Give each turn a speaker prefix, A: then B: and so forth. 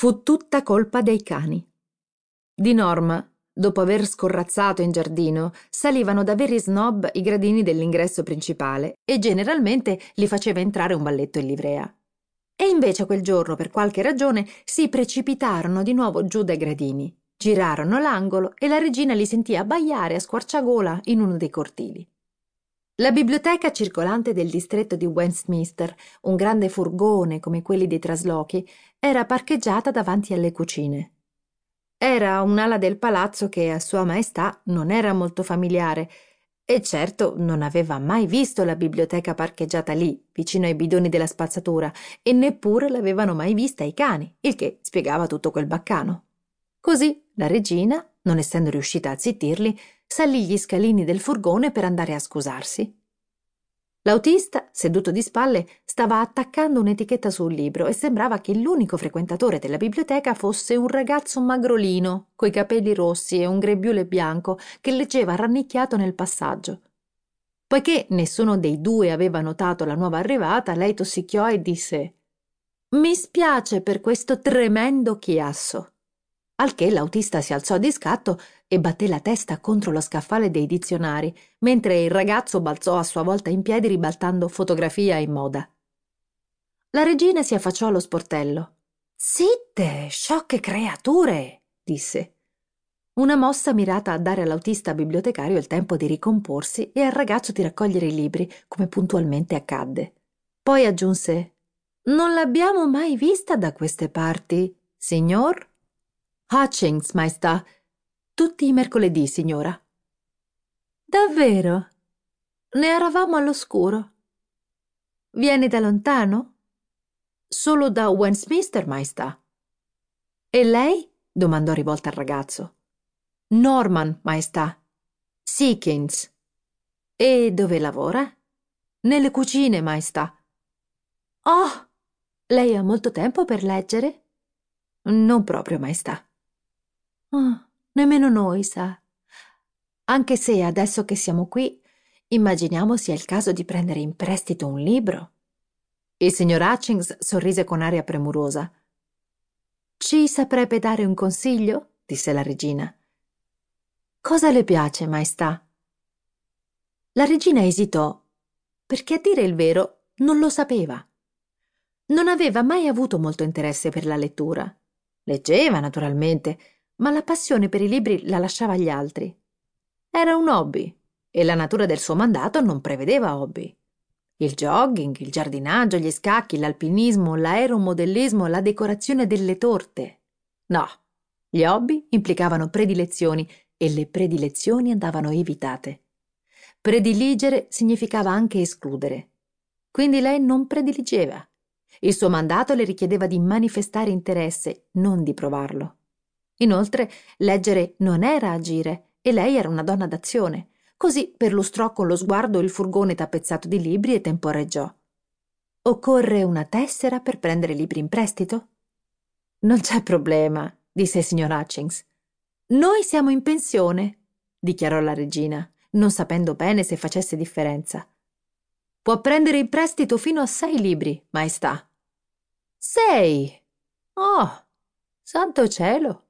A: fu tutta colpa dei cani. Di norma, dopo aver scorrazzato in giardino, salivano da veri snob i gradini dell'ingresso principale e generalmente li faceva entrare un balletto in livrea. E invece quel giorno, per qualche ragione, si precipitarono di nuovo giù dai gradini, girarono l'angolo e la regina li sentì abbaiare a squarciagola in uno dei cortili. La biblioteca circolante del distretto di Westminster, un grande furgone come quelli dei traslochi, era parcheggiata davanti alle cucine. Era un'ala del palazzo che a Sua Maestà non era molto familiare e certo non aveva mai visto la biblioteca parcheggiata lì, vicino ai bidoni della spazzatura, e neppure l'avevano mai vista i cani, il che spiegava tutto quel baccano. Così la regina, non essendo riuscita a zittirli, salì gli scalini del furgone per andare a scusarsi. L'autista, seduto di spalle, stava attaccando un'etichetta sul libro e sembrava che l'unico frequentatore della biblioteca fosse un ragazzo magrolino, coi capelli rossi e un grembiule bianco, che leggeva rannicchiato nel passaggio. Poiché nessuno dei due aveva notato la nuova arrivata, lei tossicchiò e disse Mi spiace per questo tremendo chiasso al che l'autista si alzò di scatto e batté la testa contro lo scaffale dei dizionari, mentre il ragazzo balzò a sua volta in piedi ribaltando fotografia in moda. La regina si affacciò allo sportello. Zitte, sciocche creature, disse. Una mossa mirata a dare all'autista bibliotecario il tempo di ricomporsi e al ragazzo di raccogliere i libri, come puntualmente accadde. Poi aggiunse: Non l'abbiamo mai vista da queste parti, signor? Hutchings, maestà. Tutti i mercoledì, signora. Davvero? Ne eravamo all'oscuro. Vieni da lontano? Solo da Westminster, maestà. E lei? domandò rivolta al ragazzo. Norman, maestà. Seekins. E dove lavora? Nelle cucine, maestà. Oh! Lei ha molto tempo per leggere? Non proprio, maestà. Oh, nemmeno noi, sa. Anche se adesso che siamo qui, immaginiamo sia il caso di prendere in prestito un libro. Il signor Hutchings sorrise con aria premurosa. Ci saprebbe dare un consiglio? disse la regina. Cosa le piace, maestà? La regina esitò, perché a dire il vero non lo sapeva. Non aveva mai avuto molto interesse per la lettura. Leggeva, naturalmente, ma la passione per i libri la lasciava agli altri. Era un hobby e la natura del suo mandato non prevedeva hobby. Il jogging, il giardinaggio, gli scacchi, l'alpinismo, l'aeromodellismo, la decorazione delle torte. No, gli hobby implicavano predilezioni e le predilezioni andavano evitate. Prediligere significava anche escludere. Quindi lei non prediligeva. Il suo mandato le richiedeva di manifestare interesse, non di provarlo. Inoltre, leggere non era agire e lei era una donna d'azione. Così perlustrò con lo sguardo il furgone tappezzato di libri e temporeggiò. Occorre una tessera per prendere libri in prestito? Non c'è problema, disse il signor Hutchings. Noi siamo in pensione, dichiarò la regina, non sapendo bene se facesse differenza. Può prendere in prestito fino a sei libri, maestà. Sei! Oh, santo cielo!